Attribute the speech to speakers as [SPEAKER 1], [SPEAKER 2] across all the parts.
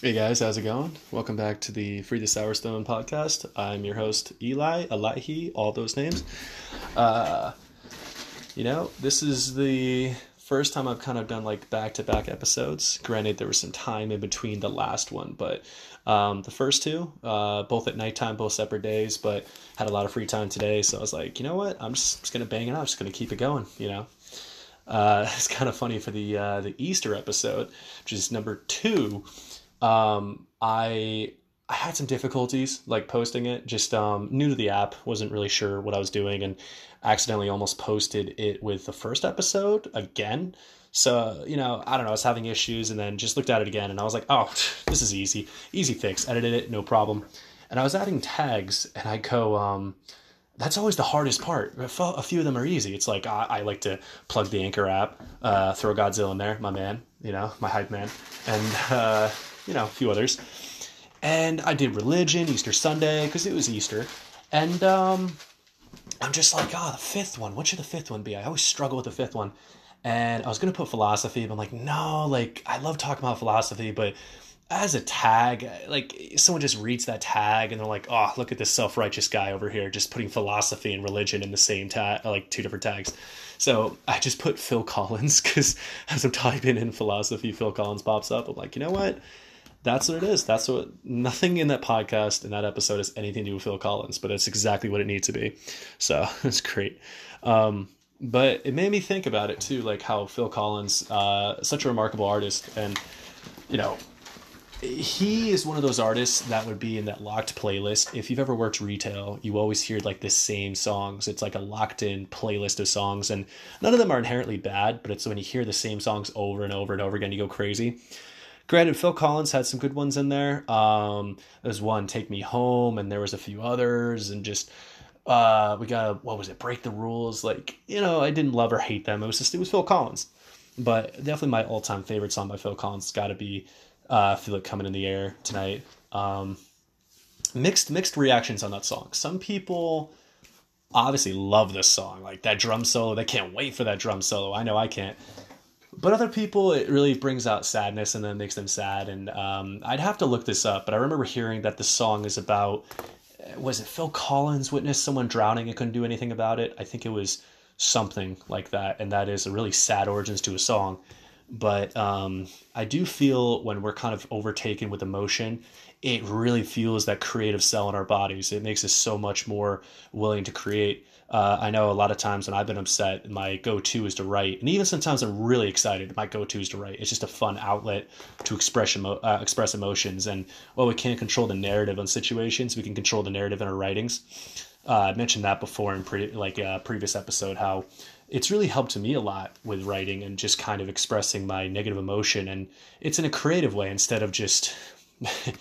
[SPEAKER 1] Hey guys, how's it going? Welcome back to the Free the Sour Stone podcast. I'm your host, Eli, Elihi, all those names. Uh, you know, this is the first time I've kind of done like back to back episodes. Granted, there was some time in between the last one, but um, the first two, uh, both at nighttime, both separate days, but had a lot of free time today. So I was like, you know what? I'm just, just to bang it out. I'm just to keep it going, you know? Uh, it's kind of funny for the uh, the Easter episode, which is number two um, I I had some difficulties like posting it. Just um, new to the app, wasn't really sure what I was doing, and accidentally almost posted it with the first episode again. So you know, I don't know. I was having issues, and then just looked at it again, and I was like, "Oh, this is easy, easy fix." Edited it, no problem. And I was adding tags, and I go, um, that's always the hardest part. A few of them are easy. It's like I, I like to plug the Anchor app, uh, throw Godzilla in there, my man, you know, my hype man, and uh, you know, a few others. And I did religion, Easter Sunday, because it was Easter. And um, I'm just like, oh, the fifth one. What should the fifth one be? I always struggle with the fifth one. And I was going to put philosophy, but I'm like, no, like, I love talking about philosophy, but as a tag, like, someone just reads that tag and they're like, oh, look at this self righteous guy over here just putting philosophy and religion in the same tag, like two different tags. So I just put Phil Collins because as I'm typing in philosophy, Phil Collins pops up. I'm like, you know what? That's what it is. That's what nothing in that podcast in that episode has anything to do with Phil Collins, but it's exactly what it needs to be. So it's great. Um, but it made me think about it too, like how Phil Collins, uh, such a remarkable artist, and you know, he is one of those artists that would be in that locked playlist. If you've ever worked retail, you always hear like the same songs. It's like a locked in playlist of songs, and none of them are inherently bad, but it's when you hear the same songs over and over and over again, you go crazy. Granted, Phil Collins had some good ones in there. Um, there's one, "Take Me Home," and there was a few others, and just uh, we got what was it, "Break the Rules." Like you know, I didn't love or hate them. It was just it was Phil Collins, but definitely my all time favorite song by Phil Collins has got to be uh, "Feel It Coming in the Air Tonight." Um, mixed mixed reactions on that song. Some people obviously love this song, like that drum solo. They can't wait for that drum solo. I know I can't but other people it really brings out sadness and then makes them sad. And um, i'd have to look this up but i remember hearing that the song is about was it phil collins witnessed someone drowning and couldn't do anything about it? I think it was something like that. And that is a really sad origins to a song. But um, i do feel when we're kind of overtaken with emotion it really fuels that creative cell in our bodies. It makes us so much more willing to create uh, I know a lot of times when I've been upset, my go-to is to write, and even sometimes I'm really excited, my go-to is to write. It's just a fun outlet to express emo- uh, express emotions, and while we can't control the narrative on situations, we can control the narrative in our writings. Uh, I mentioned that before in pre- like a uh, previous episode how it's really helped me a lot with writing and just kind of expressing my negative emotion, and it's in a creative way instead of just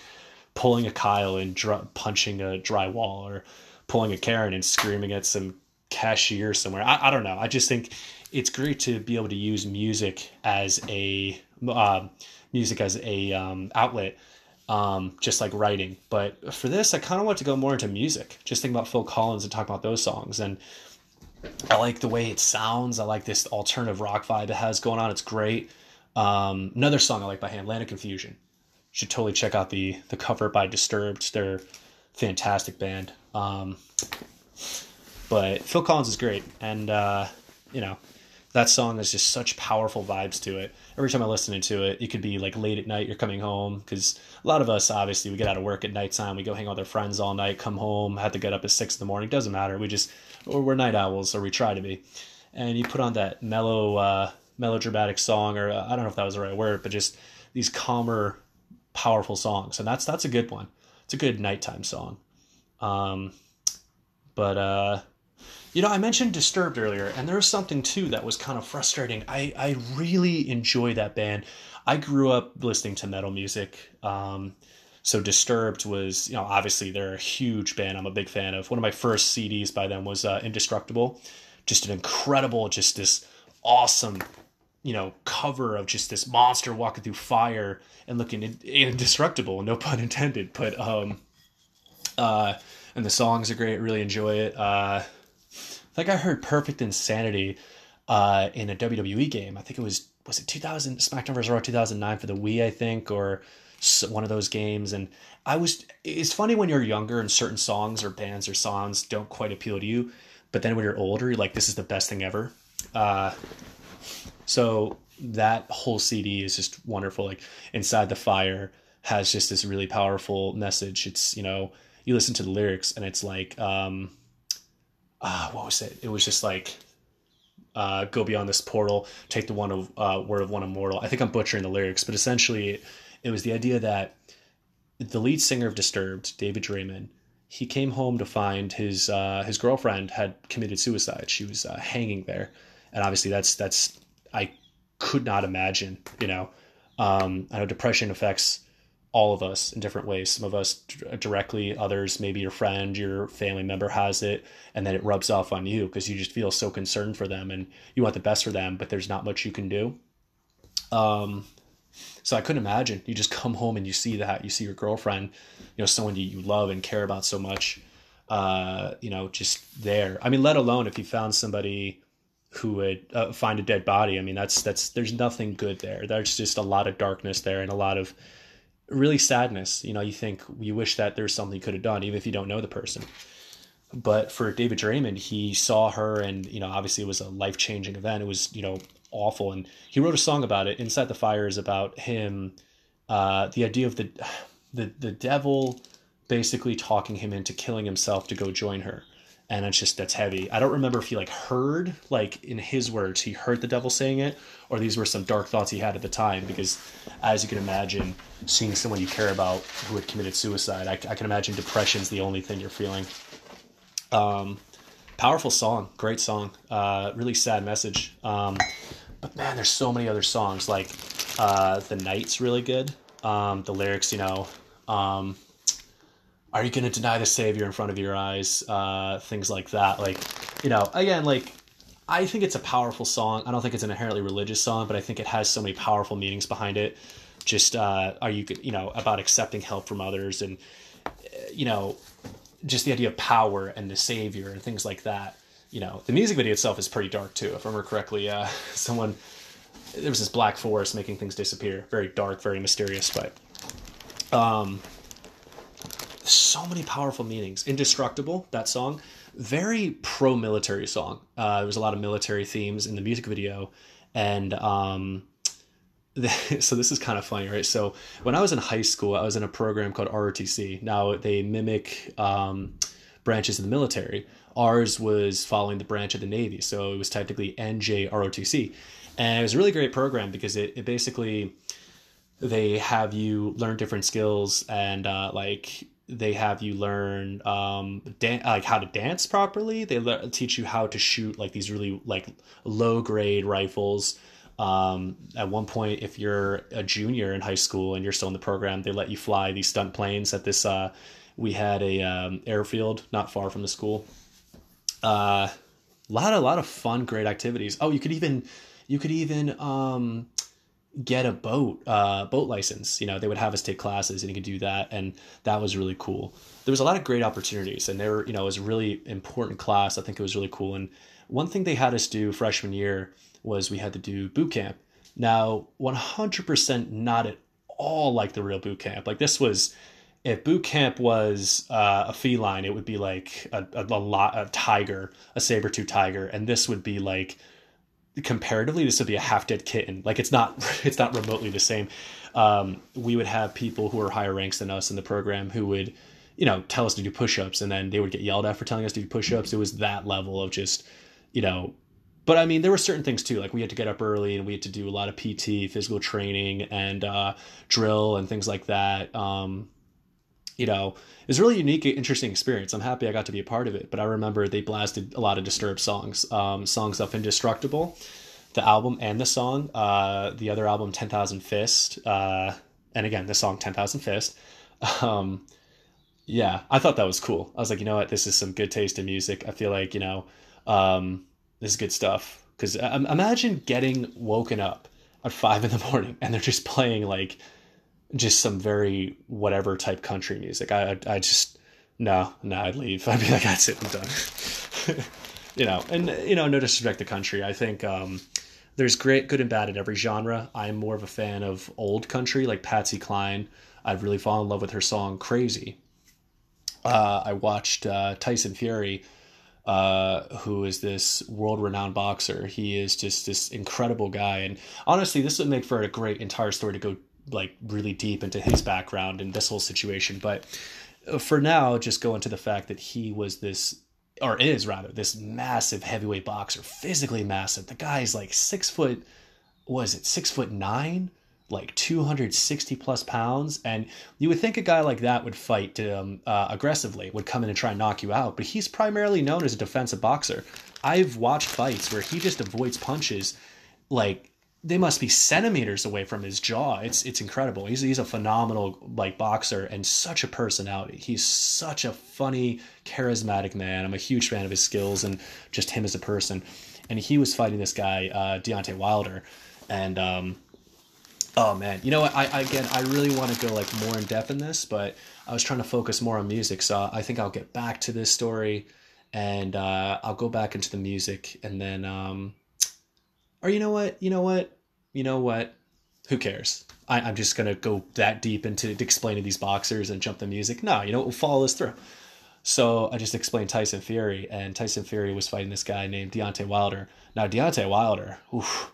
[SPEAKER 1] pulling a Kyle and dr- punching a drywall or pulling a Karen and screaming at some cashier somewhere. I, I don't know. I just think it's great to be able to use music as a uh, music as a um, outlet, um, just like writing. But for this, I kind of want to go more into music. Just think about Phil Collins and talk about those songs. And I like the way it sounds. I like this alternative rock vibe it has going on. It's great. Um, another song I like by him, Land of Confusion. Should totally check out the the cover by Disturbed. They're fantastic band. Um, but Phil Collins is great, and uh, you know that song has just such powerful vibes to it. Every time I listen to it, it could be like late at night, you're coming home because a lot of us obviously we get out of work at nighttime, we go hang out with our friends all night, come home, have to get up at six in the morning. Doesn't matter. We just or we're night owls, or we try to be. And you put on that mellow, uh, melodramatic song, or uh, I don't know if that was the right word, but just these calmer, powerful songs, and that's that's a good one. It's a good nighttime song. Um, but uh, you know, I mentioned Disturbed earlier, and there was something too that was kind of frustrating. I I really enjoy that band. I grew up listening to metal music. Um, so Disturbed was, you know, obviously they're a huge band. I'm a big fan of. One of my first CDs by them was uh, Indestructible. Just an incredible, just this awesome, you know, cover of just this monster walking through fire and looking indestructible. No pun intended. But um, uh, and the songs are great. Really enjoy it. Uh, I think I heard Perfect Insanity uh, in a WWE game. I think it was was it 2000 SmackDown vs. Raw 2009 for the Wii, I think, or one of those games. And I was, it's funny when you're younger and certain songs or bands or songs don't quite appeal to you. But then when you're older, you're like, this is the best thing ever. Uh, so that whole CD is just wonderful. Like Inside the Fire has just this really powerful message. It's, you know, you listen to the lyrics and it's like, um, uh, what was it? It was just like, uh, go beyond this portal, take the one of uh, word of one immortal. I think I'm butchering the lyrics, but essentially, it, was the idea that the lead singer of Disturbed, David Draiman, he came home to find his uh, his girlfriend had committed suicide. She was uh, hanging there, and obviously that's that's I could not imagine. You know, um, I know depression affects all of us in different ways. Some of us directly, others maybe your friend, your family member has it, and then it rubs off on you because you just feel so concerned for them and you want the best for them, but there's not much you can do. Um, so I couldn't imagine. You just come home and you see that you see your girlfriend, you know, someone you, you love and care about so much, uh, you know, just there. I mean, let alone if you found somebody who would uh, find a dead body. I mean, that's that's there's nothing good there. There's just a lot of darkness there and a lot of really sadness. You know, you think you wish that there's something you could have done, even if you don't know the person. But for David Draiman, he saw her, and you know, obviously it was a life changing event. It was you know awful, and he wrote a song about it. Inside the Fire is about him, uh, the idea of the the the devil basically talking him into killing himself to go join her and it's just that's heavy. I don't remember if he like heard like in his words he heard the devil saying it, or these were some dark thoughts he had at the time. Because as you can imagine, seeing someone you care about who had committed suicide, I, I can imagine depression's the only thing you're feeling. Um, powerful song, great song, uh, really sad message. Um, but man, there's so many other songs like uh, the night's really good. Um, the lyrics, you know. Um, are you going to deny the savior in front of your eyes? Uh, things like that like you know again like i think it's a powerful song. I don't think it's an inherently religious song but i think it has so many powerful meanings behind it. Just uh, are you you know about accepting help from others and you know just the idea of power and the savior and things like that. You know the music video itself is pretty dark too if i remember correctly. Uh, someone there was this black forest making things disappear. Very dark very mysterious but um so many powerful meanings. Indestructible, that song, very pro military song. Uh, there was a lot of military themes in the music video. And um, the, so this is kind of funny, right? So when I was in high school, I was in a program called ROTC. Now they mimic um, branches of the military. Ours was following the branch of the Navy. So it was technically NJ ROTC. And it was a really great program because it, it basically they have you learn different skills and uh, like they have you learn um dan- like how to dance properly. They le- teach you how to shoot like these really like low grade rifles. Um at one point if you're a junior in high school and you're still in the program they let you fly these stunt planes at this uh we had a um, airfield not far from the school. Uh a lot a lot of fun great activities. Oh you could even you could even um get a boat uh, boat license. You know, they would have us take classes, and you could do that, and that was really cool. There was a lot of great opportunities, and there, you know, it was a really important class. I think it was really cool. And one thing they had us do freshman year was we had to do boot camp. Now, one hundred percent not at all like the real boot camp. Like this was. If boot camp was uh, a feline, it would be like a, a, a lot a tiger, a saber tooth tiger, and this would be like comparatively this would be a half dead kitten. Like it's not it's not remotely the same. Um, we would have people who are higher ranks than us in the program who would you know tell us to do push-ups and then they would get yelled at for telling us to do push-ups. It was that level of just you know but i mean there were certain things too. Like we had to get up early and we had to do a lot of pt physical training and uh, drill and things like that. Um, you know, it was really unique, interesting experience. I'm happy I got to be a part of it. But I remember they blasted a lot of Disturbed songs, um, songs of Indestructible, the album and the song. Uh, the other album, Ten Thousand Fist, uh, and again the song Ten Thousand Fist. Um, yeah, I thought that was cool. I was like, you know what, this is some good taste in music. I feel like you know, um, this is good stuff. Because um, imagine getting woken up at five in the morning and they're just playing like just some very whatever type country music. I I, just no no I'd leave. I'd be like that's it I'm done. you know and you know no disrespect to country. I think um, there's great, good and bad in every genre. I'm more of a fan of old country, like Patsy Cline. I've really fallen in love with her song "Crazy." Uh, I watched uh, Tyson Fury, uh, who is this world-renowned boxer. He is just this incredible guy, and honestly, this would make for a great entire story to go like really deep into his background and this whole situation. But for now, just go into the fact that he was this or is rather this massive heavyweight boxer, physically massive. The guy is like six foot, was it six foot nine, like two hundred sixty plus pounds, and you would think a guy like that would fight um, uh, aggressively, would come in and try and knock you out. But he's primarily known as a defensive boxer. I've watched fights where he just avoids punches, like they must be centimeters away from his jaw. It's it's incredible. He's he's a phenomenal like boxer and such a personality. He's such a funny, charismatic man. I'm a huge fan of his skills and just him as a person. And he was fighting this guy, uh, Deontay Wilder, and um, oh man, you know what? I, I again, I really want to go like more in depth in this, but I was trying to focus more on music, so I think I'll get back to this story, and uh, I'll go back into the music, and then. Um, or you know what? You know what? You know what? Who cares? I, am just gonna go that deep into explaining these boxers and jump the music. No, you know, we'll follow this through. So I just explained Tyson Fury, and Tyson Fury was fighting this guy named Deontay Wilder. Now Deontay Wilder, oof,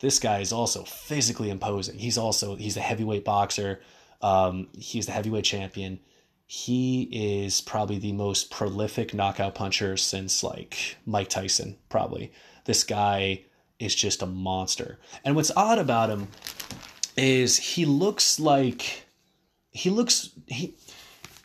[SPEAKER 1] this guy is also physically imposing. He's also he's a heavyweight boxer. Um, he's the heavyweight champion. He is probably the most prolific knockout puncher since like Mike Tyson, probably. This guy is just a monster. And what's odd about him is he looks like he looks he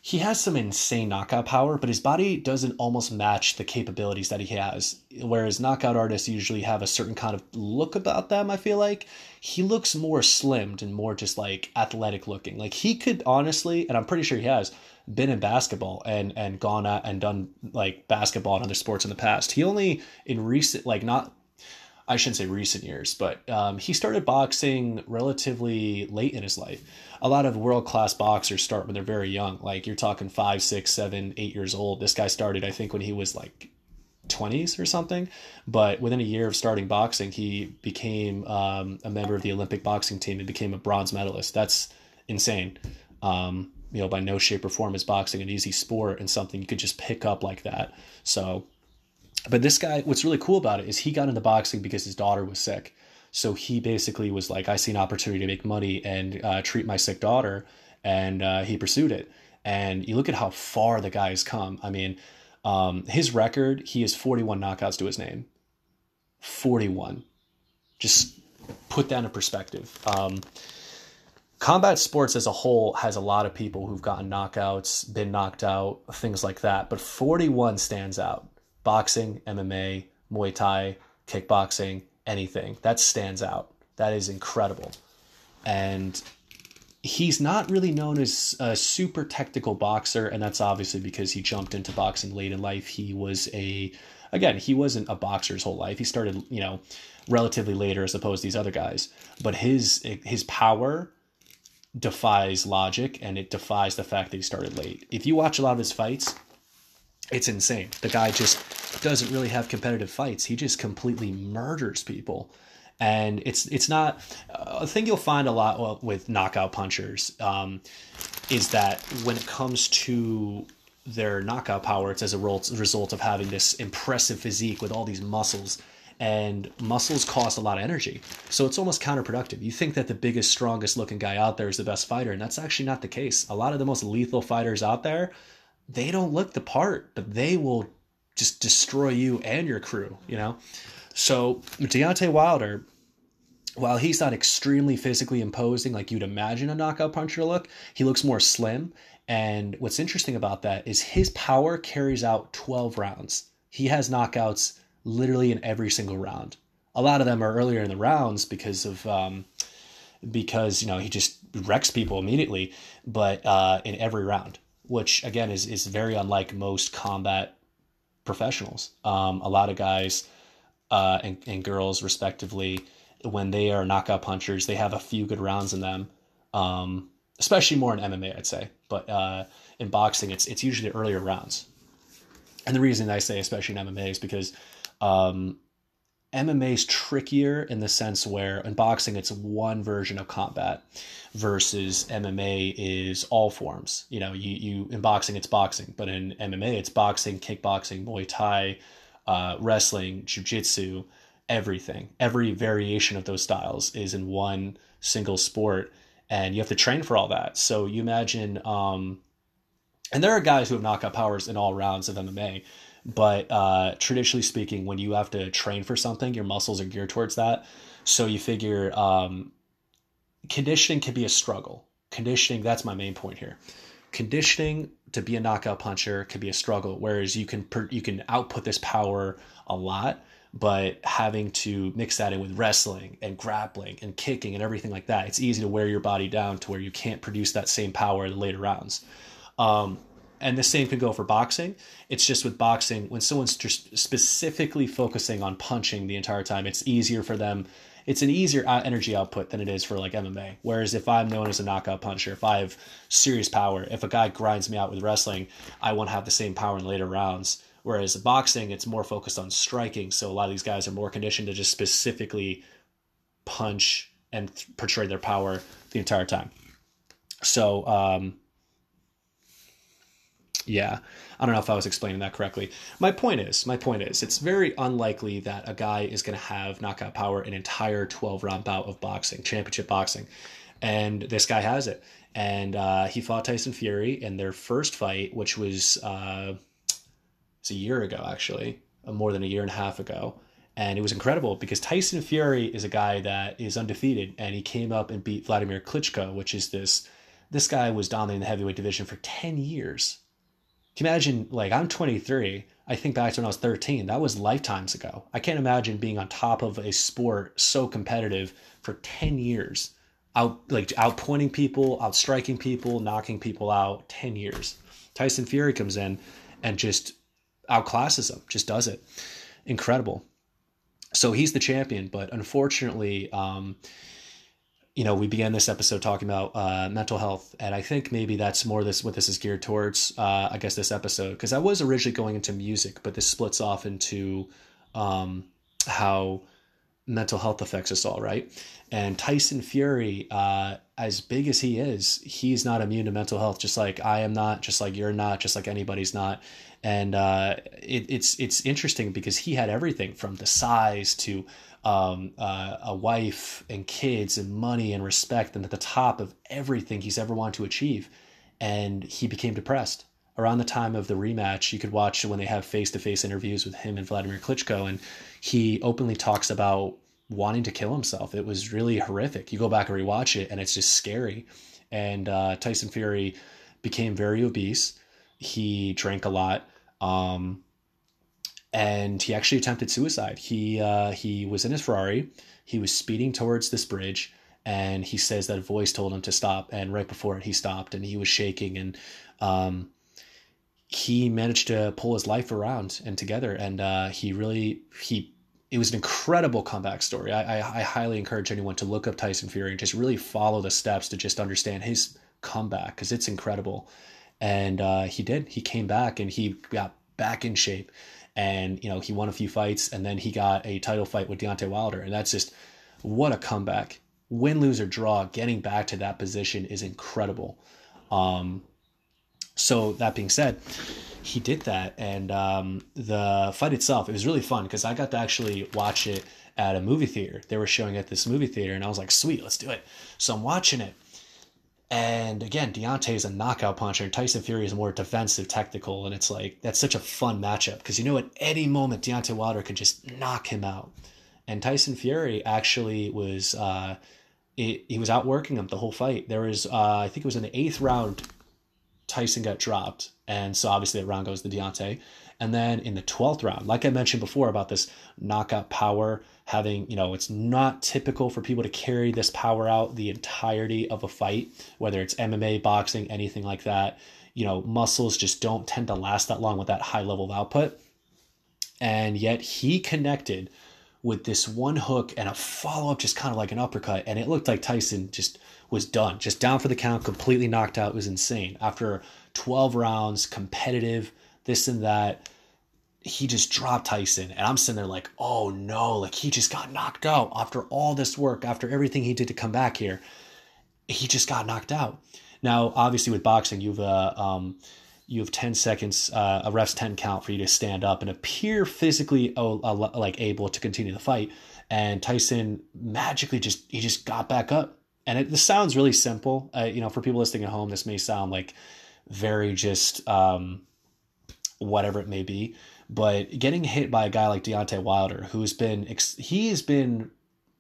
[SPEAKER 1] he has some insane knockout power, but his body doesn't almost match the capabilities that he has. Whereas knockout artists usually have a certain kind of look about them, I feel like. He looks more slimmed and more just like athletic looking. Like he could honestly, and I'm pretty sure he has, been in basketball and and gone out and done like basketball and other sports in the past. He only in recent like not I shouldn't say recent years, but um, he started boxing relatively late in his life. A lot of world class boxers start when they're very young. Like you're talking five, six, seven, eight years old. This guy started, I think, when he was like 20s or something. But within a year of starting boxing, he became um, a member of the Olympic boxing team and became a bronze medalist. That's insane. Um, you know, by no shape or form is boxing an easy sport and something you could just pick up like that. So but this guy, what's really cool about it is he got into boxing because his daughter was sick. So he basically was like, I see an opportunity to make money and uh, treat my sick daughter. And uh, he pursued it. And you look at how far the guy has come. I mean, um, his record, he has 41 knockouts to his name. 41. Just put that in perspective. Um, combat sports as a whole has a lot of people who've gotten knockouts, been knocked out, things like that. But 41 stands out boxing, MMA, Muay Thai, kickboxing, anything. That stands out. That is incredible. And he's not really known as a super technical boxer, and that's obviously because he jumped into boxing late in life. He was a, again, he wasn't a boxer his whole life. He started, you know, relatively later as opposed to these other guys. But his his power defies logic, and it defies the fact that he started late. If you watch a lot of his fights, it's insane. The guy just doesn't really have competitive fights. He just completely murders people. And it's it's not a thing you'll find a lot with knockout punchers um, is that when it comes to their knockout power, it's as a result of having this impressive physique with all these muscles and muscles cost a lot of energy. So it's almost counterproductive. You think that the biggest, strongest looking guy out there is the best fighter, and that's actually not the case. A lot of the most lethal fighters out there they don't look the part, but they will just destroy you and your crew, you know? So Deontay Wilder, while he's not extremely physically imposing like you'd imagine a knockout puncher look, he looks more slim. And what's interesting about that is his power carries out 12 rounds. He has knockouts literally in every single round. A lot of them are earlier in the rounds because of um, because you know he just wrecks people immediately, but uh, in every round which again is is very unlike most combat professionals. Um, a lot of guys uh, and, and girls, respectively, when they are knockout punchers, they have a few good rounds in them. Um, especially more in MMA, I'd say. But uh, in boxing, it's it's usually earlier rounds. And the reason I say especially in MMA is because um, MMA's trickier in the sense where in boxing it's one version of combat versus MMA is all forms. You know, you, you in boxing it's boxing, but in MMA it's boxing, kickboxing, Muay Thai, uh, wrestling, jiu-jitsu, everything. Every variation of those styles is in one single sport and you have to train for all that. So you imagine um, and there are guys who have knockout powers in all rounds of MMA, but uh, traditionally speaking, when you have to train for something, your muscles are geared towards that. So you figure um, conditioning can be a struggle. Conditioning, that's my main point here. Conditioning to be a knockout puncher can be a struggle, whereas you can you can output this power a lot, but having to mix that in with wrestling and grappling and kicking and everything like that, it's easy to wear your body down to where you can't produce that same power in the later rounds. Um, and the same can go for boxing. It's just with boxing, when someone's just specifically focusing on punching the entire time, it's easier for them. It's an easier energy output than it is for like MMA. Whereas if I'm known as a knockout puncher, if I have serious power, if a guy grinds me out with wrestling, I won't have the same power in later rounds. Whereas boxing, it's more focused on striking. So a lot of these guys are more conditioned to just specifically punch and portray their power the entire time. So, um, yeah. I don't know if I was explaining that correctly. My point is, my point is, it's very unlikely that a guy is going to have knockout power an entire 12 round bout of boxing, championship boxing. And this guy has it. And uh, he fought Tyson Fury in their first fight, which was uh, it's a year ago, actually, uh, more than a year and a half ago. And it was incredible because Tyson Fury is a guy that is undefeated, and he came up and beat Vladimir Klitschko, which is this. This guy was dominating the heavyweight division for ten years can you imagine, like, I'm 23. I think back to when I was 13. That was lifetimes ago. I can't imagine being on top of a sport so competitive for 10 years. Out like outpointing people, outstriking people, knocking people out 10 years. Tyson Fury comes in and just outclasses them, just does it. Incredible. So he's the champion, but unfortunately, um, you know, we began this episode talking about uh, mental health, and I think maybe that's more this what this is geared towards. Uh, I guess this episode because I was originally going into music, but this splits off into um, how mental health affects us all, right? And Tyson Fury, uh, as big as he is, he's not immune to mental health, just like I am not, just like you're not, just like anybody's not. And uh, it, it's it's interesting because he had everything from the size to um, uh, a wife and kids and money and respect and at the top of everything he's ever wanted to achieve. And he became depressed. Around the time of the rematch, you could watch when they have face to face interviews with him and Vladimir Klitschko, and he openly talks about wanting to kill himself. It was really horrific. You go back and rewatch it, and it's just scary. And uh, Tyson Fury became very obese. He drank a lot. Um, and he actually attempted suicide. He uh, he was in his Ferrari. He was speeding towards this bridge, and he says that a voice told him to stop. And right before it, he stopped, and he was shaking, and um, he managed to pull his life around and together. And uh, he really he it was an incredible comeback story. I, I, I highly encourage anyone to look up Tyson Fury and just really follow the steps to just understand his comeback because it's incredible. And uh, he did. He came back and he got back in shape and you know he won a few fights, and then he got a title fight with Deontay Wilder, and that's just what a comeback. Win, lose or draw, getting back to that position is incredible. Um, so that being said, he did that, and um, the fight itself it was really fun because I got to actually watch it at a movie theater. They were showing at this movie theater, and I was like, "Sweet, let's do it." So I'm watching it, and again, Deontay is a knockout puncher, and Tyson Fury is more defensive, technical, and it's like that's such a fun matchup. Because you know at any moment Deontay Wilder could just knock him out, and Tyson Fury actually was uh, it, he was outworking him the whole fight. There was uh, I think it was in the eighth round, Tyson got dropped, and so obviously that round goes to Deontay, and then in the twelfth round, like I mentioned before about this knockout power having, you know, it's not typical for people to carry this power out the entirety of a fight, whether it's MMA, boxing, anything like that. You know, muscles just don't tend to last that long with that high level of output. And yet he connected with this one hook and a follow up, just kind of like an uppercut. And it looked like Tyson just was done, just down for the count, completely knocked out. It was insane. After 12 rounds, competitive, this and that he just dropped Tyson. And I'm sitting there like, oh no, like he just got knocked out after all this work, after everything he did to come back here. He just got knocked out. Now, obviously, with boxing, you've uh, um, you have 10 seconds, uh, a ref's 10 count for you to stand up and appear physically oh, like able to continue the fight. And Tyson magically just he just got back up. And it, this sounds really simple. Uh, you know, for people listening at home, this may sound like very just um, whatever it may be. But getting hit by a guy like Deontay Wilder, who's been he's been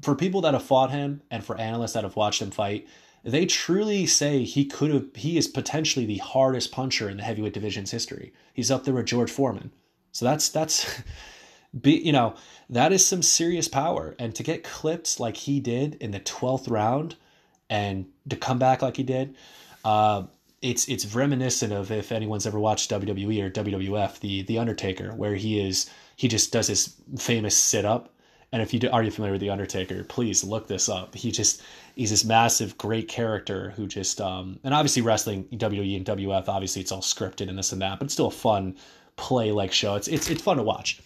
[SPEAKER 1] for people that have fought him and for analysts that have watched him fight, they truly say he could have he is potentially the hardest puncher in the heavyweight division's history. He's up there with George Foreman. So that's that's be you know, that is some serious power. And to get clipped like he did in the twelfth round and to come back like he did, uh, it's it's reminiscent of if anyone's ever watched WWE or WWF, the the Undertaker, where he is he just does his famous sit up. And if you do, are you familiar with the Undertaker, please look this up. He just he's this massive, great character who just um and obviously wrestling WWE and WF, obviously it's all scripted and this and that, but it's still a fun play like show. It's it's it's fun to watch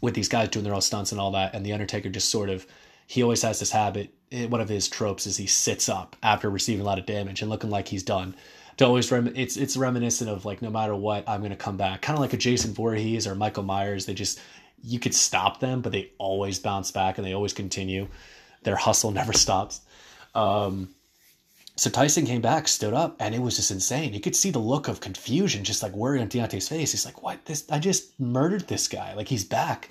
[SPEAKER 1] with these guys doing their own stunts and all that. And the Undertaker just sort of he always has this habit. Eh, one of his tropes is he sits up after receiving a lot of damage and looking like he's done. To always rem- it's it's reminiscent of like no matter what I'm gonna come back, kind of like a Jason Voorhees or Michael Myers. They just you could stop them, but they always bounce back and they always continue. Their hustle never stops. Um, so Tyson came back, stood up, and it was just insane. You could see the look of confusion, just like worry on Deontay's face. He's like, "What? This? I just murdered this guy. Like he's back."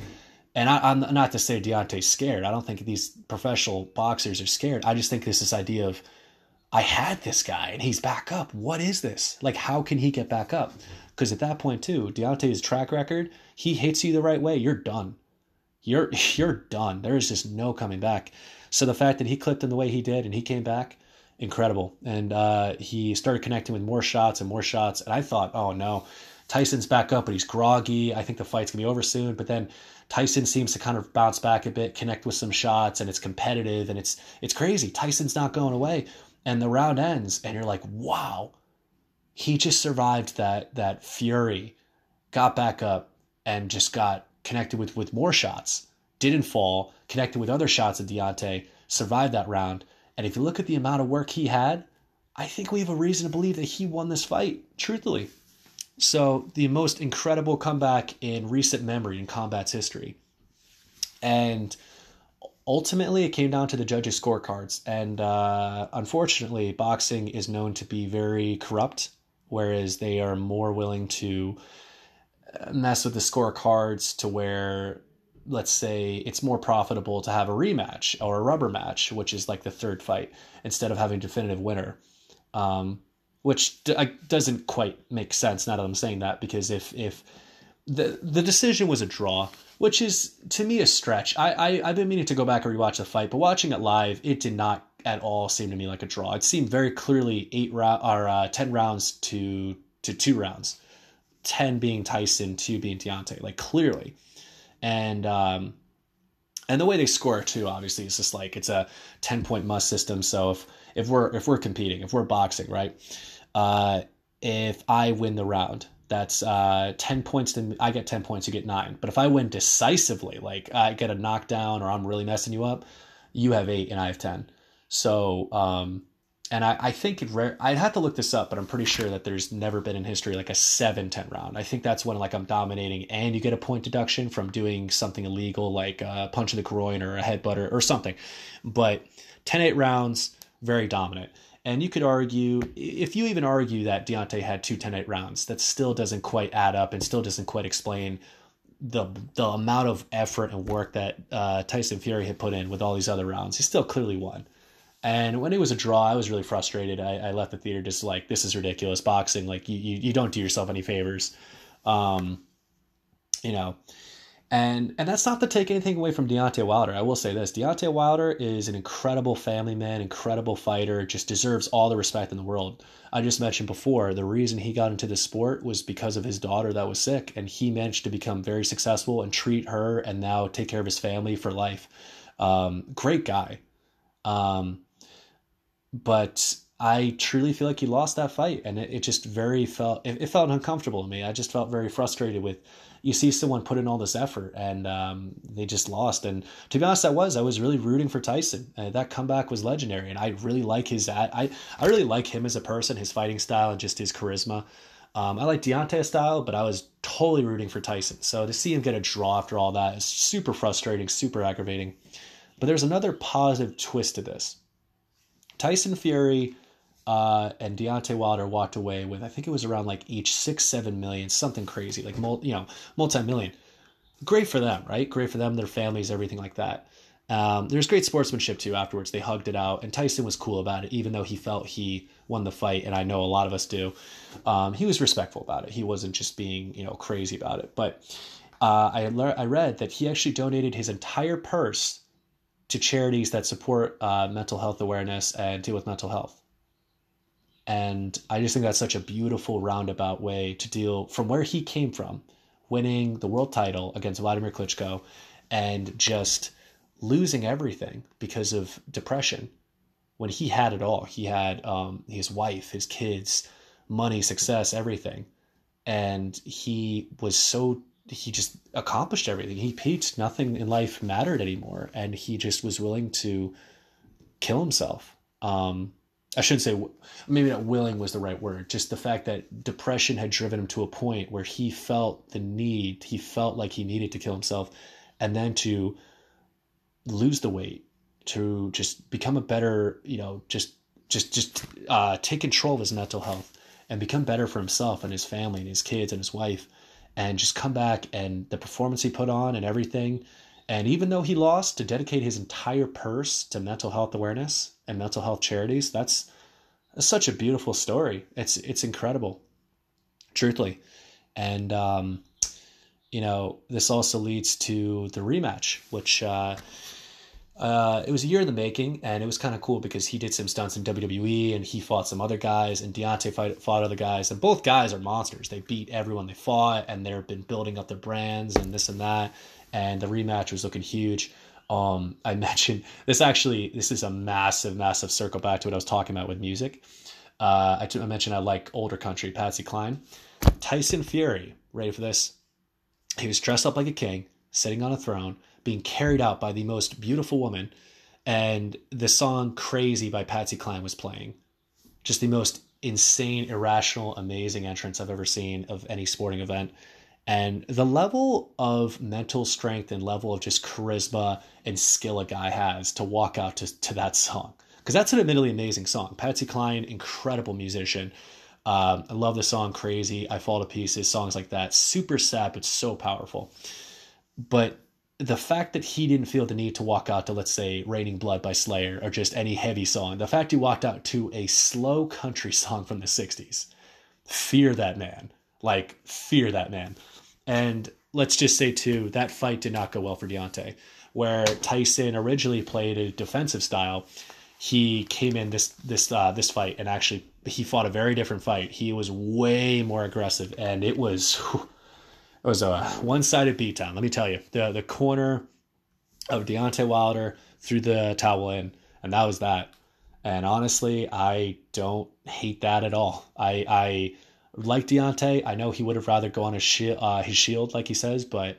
[SPEAKER 1] And I, am not to say Deontay's scared. I don't think these professional boxers are scared. I just think this this idea of I had this guy and he's back up. What is this? Like, how can he get back up? Because at that point, too, Deontay's track record, he hits you the right way, you're done. You're you're done. There is just no coming back. So the fact that he clipped him the way he did and he came back, incredible. And uh, he started connecting with more shots and more shots. And I thought, oh no, Tyson's back up, but he's groggy. I think the fight's gonna be over soon. But then Tyson seems to kind of bounce back a bit, connect with some shots, and it's competitive and it's it's crazy. Tyson's not going away, and the round ends, and you're like, wow, he just survived that that fury, got back up, and just got connected with with more shots. Didn't fall, connected with other shots of Deontay, survived that round. And if you look at the amount of work he had, I think we have a reason to believe that he won this fight, truthfully. So, the most incredible comeback in recent memory in combat's history. And ultimately, it came down to the judges' scorecards. And uh, unfortunately, boxing is known to be very corrupt, whereas they are more willing to uh, mess with the scorecards to where let's say it's more profitable to have a rematch or a rubber match, which is like the third fight, instead of having definitive winner. Um, which d- doesn't quite make sense now that I'm saying that because if if the the decision was a draw, which is to me a stretch. I, I I've been meaning to go back and rewatch the fight, but watching it live, it did not at all seem to me like a draw. It seemed very clearly eight round or uh, ten rounds to to two rounds, ten being Tyson, two being Deontay, like clearly, and um, and the way they score too, obviously, is just like it's a ten point must system. So if if we're if we're competing, if we're boxing, right, uh, if I win the round, that's uh, 10 points to I get 10 points, you get nine. But if I win decisively, like I get a knockdown or I'm really messing you up, you have eight and I have 10. So, um, and I, I think it rare, I'd have to look this up, but I'm pretty sure that there's never been in history like a 7 10 round. I think that's when like I'm dominating and you get a point deduction from doing something illegal like a punch in the groin or a headbutt or, or something. But 10 8 rounds, very dominant. And you could argue, if you even argue that Deontay had two 10 8 rounds, that still doesn't quite add up and still doesn't quite explain the the amount of effort and work that uh, Tyson Fury had put in with all these other rounds. He still clearly won. And when it was a draw, I was really frustrated. I, I left the theater just like, this is ridiculous. Boxing, like, you, you, you don't do yourself any favors. Um, you know, and and that's not to take anything away from Deontay Wilder. I will say this: Deontay Wilder is an incredible family man, incredible fighter, just deserves all the respect in the world. I just mentioned before the reason he got into the sport was because of his daughter that was sick, and he managed to become very successful and treat her, and now take care of his family for life. Um, great guy, um, but I truly feel like he lost that fight, and it, it just very felt it, it, felt uncomfortable to me. I just felt very frustrated with you see someone put in all this effort and um, they just lost. And to be honest, I was I was really rooting for Tyson. Uh, that comeback was legendary, and I really like his I I really like him as a person, his fighting style, and just his charisma. Um, I like Deontay's style, but I was totally rooting for Tyson. So to see him get a draw after all that is super frustrating, super aggravating. But there's another positive twist to this. Tyson Fury uh, and Deontay Wilder walked away with I think it was around like each six seven million something crazy like you know multi million. Great for them, right? Great for them, their families, everything like that. Um, there's great sportsmanship too afterwards. They hugged it out, and Tyson was cool about it, even though he felt he won the fight, and I know a lot of us do. Um, he was respectful about it. He wasn't just being you know crazy about it. But uh, I I read that he actually donated his entire purse to charities that support uh, mental health awareness and deal with mental health. And I just think that's such a beautiful roundabout way to deal from where he came from, winning the world title against Vladimir Klitschko and just losing everything because of depression when he had it all. He had um, his wife, his kids, money, success, everything. And he was so, he just accomplished everything. He peaked, nothing in life mattered anymore. And he just was willing to kill himself. Um, I shouldn't say maybe not willing was the right word. Just the fact that depression had driven him to a point where he felt the need, he felt like he needed to kill himself, and then to lose the weight, to just become a better, you know, just just just uh, take control of his mental health and become better for himself and his family and his kids and his wife, and just come back and the performance he put on and everything. And even though he lost, to dedicate his entire purse to mental health awareness and mental health charities. That's, such a beautiful story. It's it's incredible, truthfully, and um, you know this also leads to the rematch, which. Uh, uh, it was a year in the making, and it was kind of cool because he did some stunts in WWE, and he fought some other guys, and Deontay fight, fought other guys, and both guys are monsters. They beat everyone they fought, and they've been building up their brands and this and that. And the rematch was looking huge um, I mentioned this actually, this is a massive, massive circle back to what I was talking about with music. Uh, I, mentioned I like older country, Patsy Cline. Tyson Fury, ready for this? He was dressed up like a king, sitting on a throne, being carried out by the most beautiful woman, and the song Crazy by Patsy Cline was playing. Just the most insane, irrational, amazing entrance I've ever seen of any sporting event and the level of mental strength and level of just charisma and skill a guy has to walk out to, to that song. Because that's an admittedly amazing song. Patsy cline incredible musician. Um, i love the song crazy i fall to pieces songs like that. Super sap it's so powerful. But the fact that he didn't feel the need to walk out to let's say raining blood by slayer or just any heavy song the fact he walked out to a slow country song from the 60s fear that man. Like fear that man and let's just say too that fight did not go well for Deontay, where Tyson originally played a defensive style. He came in this this uh, this fight and actually he fought a very different fight. He was way more aggressive, and it was it was a one sided beatdown. Let me tell you, the the corner of Deontay Wilder threw the towel in, and that was that. And honestly, I don't hate that at all. I I like Deontay. I know he would have rather go on his shield, uh, his shield, like he says, but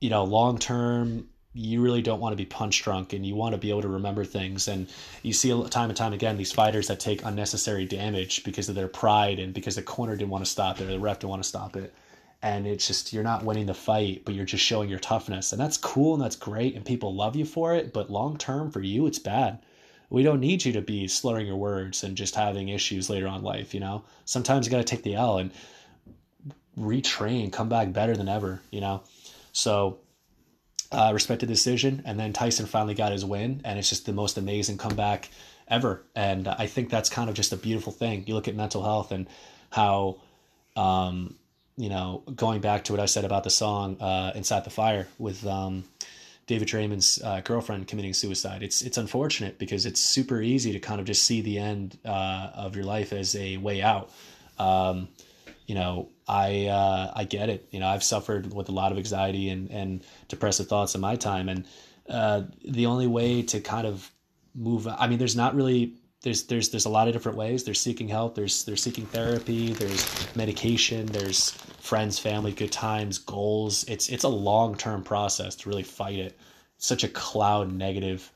[SPEAKER 1] you know, long term, you really don't want to be punch drunk, and you want to be able to remember things. And you see time and time again these fighters that take unnecessary damage because of their pride and because the corner didn't want to stop it or the ref didn't want to stop it. And it's just you're not winning the fight, but you're just showing your toughness, and that's cool and that's great, and people love you for it. But long term, for you, it's bad we don't need you to be slurring your words and just having issues later on life you know? Sometimes you got to take the l and retrain come back better than ever you know? So uh, respect the decision and then tyson finally got his win and it's just the most amazing comeback ever. And i think that's kind of just a beautiful thing. You look at mental health and how um, you know going back to what i said about the song uh, inside the fire with um, David Draiman's uh, girlfriend committing suicide. It's it's unfortunate because it's super easy to kind of just see the end uh, of your life as a way out. Um, you know, I uh, I get it. You know, I've suffered with a lot of anxiety and and depressive thoughts in my time, and uh, the only way to kind of move. I mean, there's not really there's there's there's a lot of different ways. There's seeking help. There's there's seeking therapy. There's medication. There's friends, family, good times, goals. It's it's a long term process to really fight it. It's such a cloud, negative,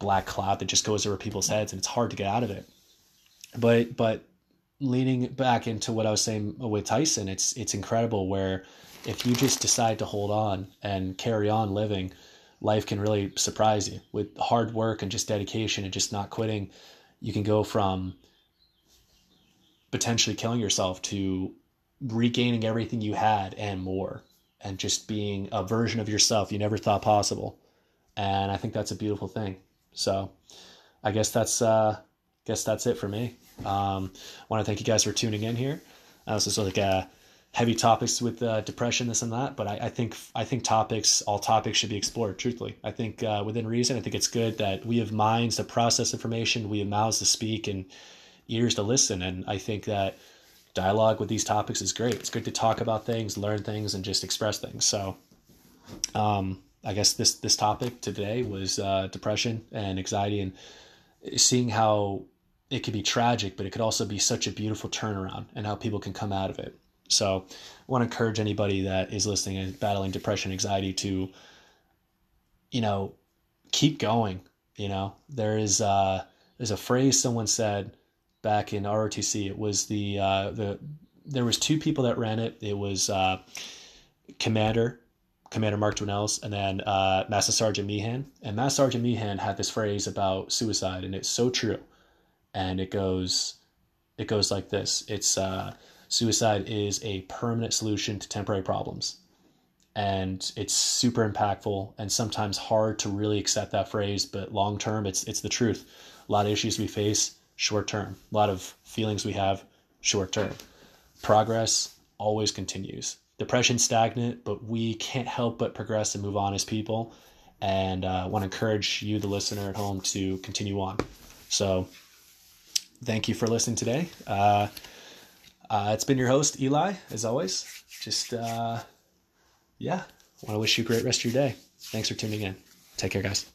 [SPEAKER 1] black cloud that just goes over people's heads, and it's hard to get out of it. But but leaning back into what I was saying with Tyson, it's it's incredible where if you just decide to hold on and carry on living, life can really surprise you with hard work and just dedication and just not quitting you can go from potentially killing yourself to regaining everything you had and more and just being a version of yourself you never thought possible. And i think that's a beautiful thing. So i guess that's uh guess that's it for me. Um want to thank you guys for tuning in here. Uh, this is like a heavy topics with uh, depression, this and that. But I, I, think I think topics, all topics, should be explored. Truthfully, I think uh, within reason, I think it's good that we have minds to process information, we have mouths to speak, and ears to listen. And I think that dialogue with these topics is great. It's good to talk about things, learn things, and just express things. So, um, I guess this this topic today was uh, depression and anxiety, and seeing how it could be tragic, but it could also be such a beautiful turnaround, and how people can come out of it. So I want to encourage anybody that is listening and battling depression, anxiety to, you know, keep going. You know, there is uh, there's a phrase someone said back in ROTC. It was the uh, the there was two people that ran it. It was uh, Commander Commander Mark Dwinells and then uh, Master Sergeant Meehan. And Master Sergeant Meehan had this phrase about suicide, and it's so true. And it goes it goes like this. It's uh, suicide is a permanent solution to temporary problems. And it's super impactful and sometimes hard to really accept that phrase, but long term, it's it's the truth. A lot of issues we face, short term. A lot of feelings we have, short term. Progress always continues. Depression stagnant, but we can't help but progress and move on as people. And I uh, want to encourage you, the listener at home, to continue on. So, thank you for listening today. Uh, uh, it's been your host, Eli, as always. Just, uh, yeah, want to wish you a great rest of your day. Thanks for tuning in. Take care, guys.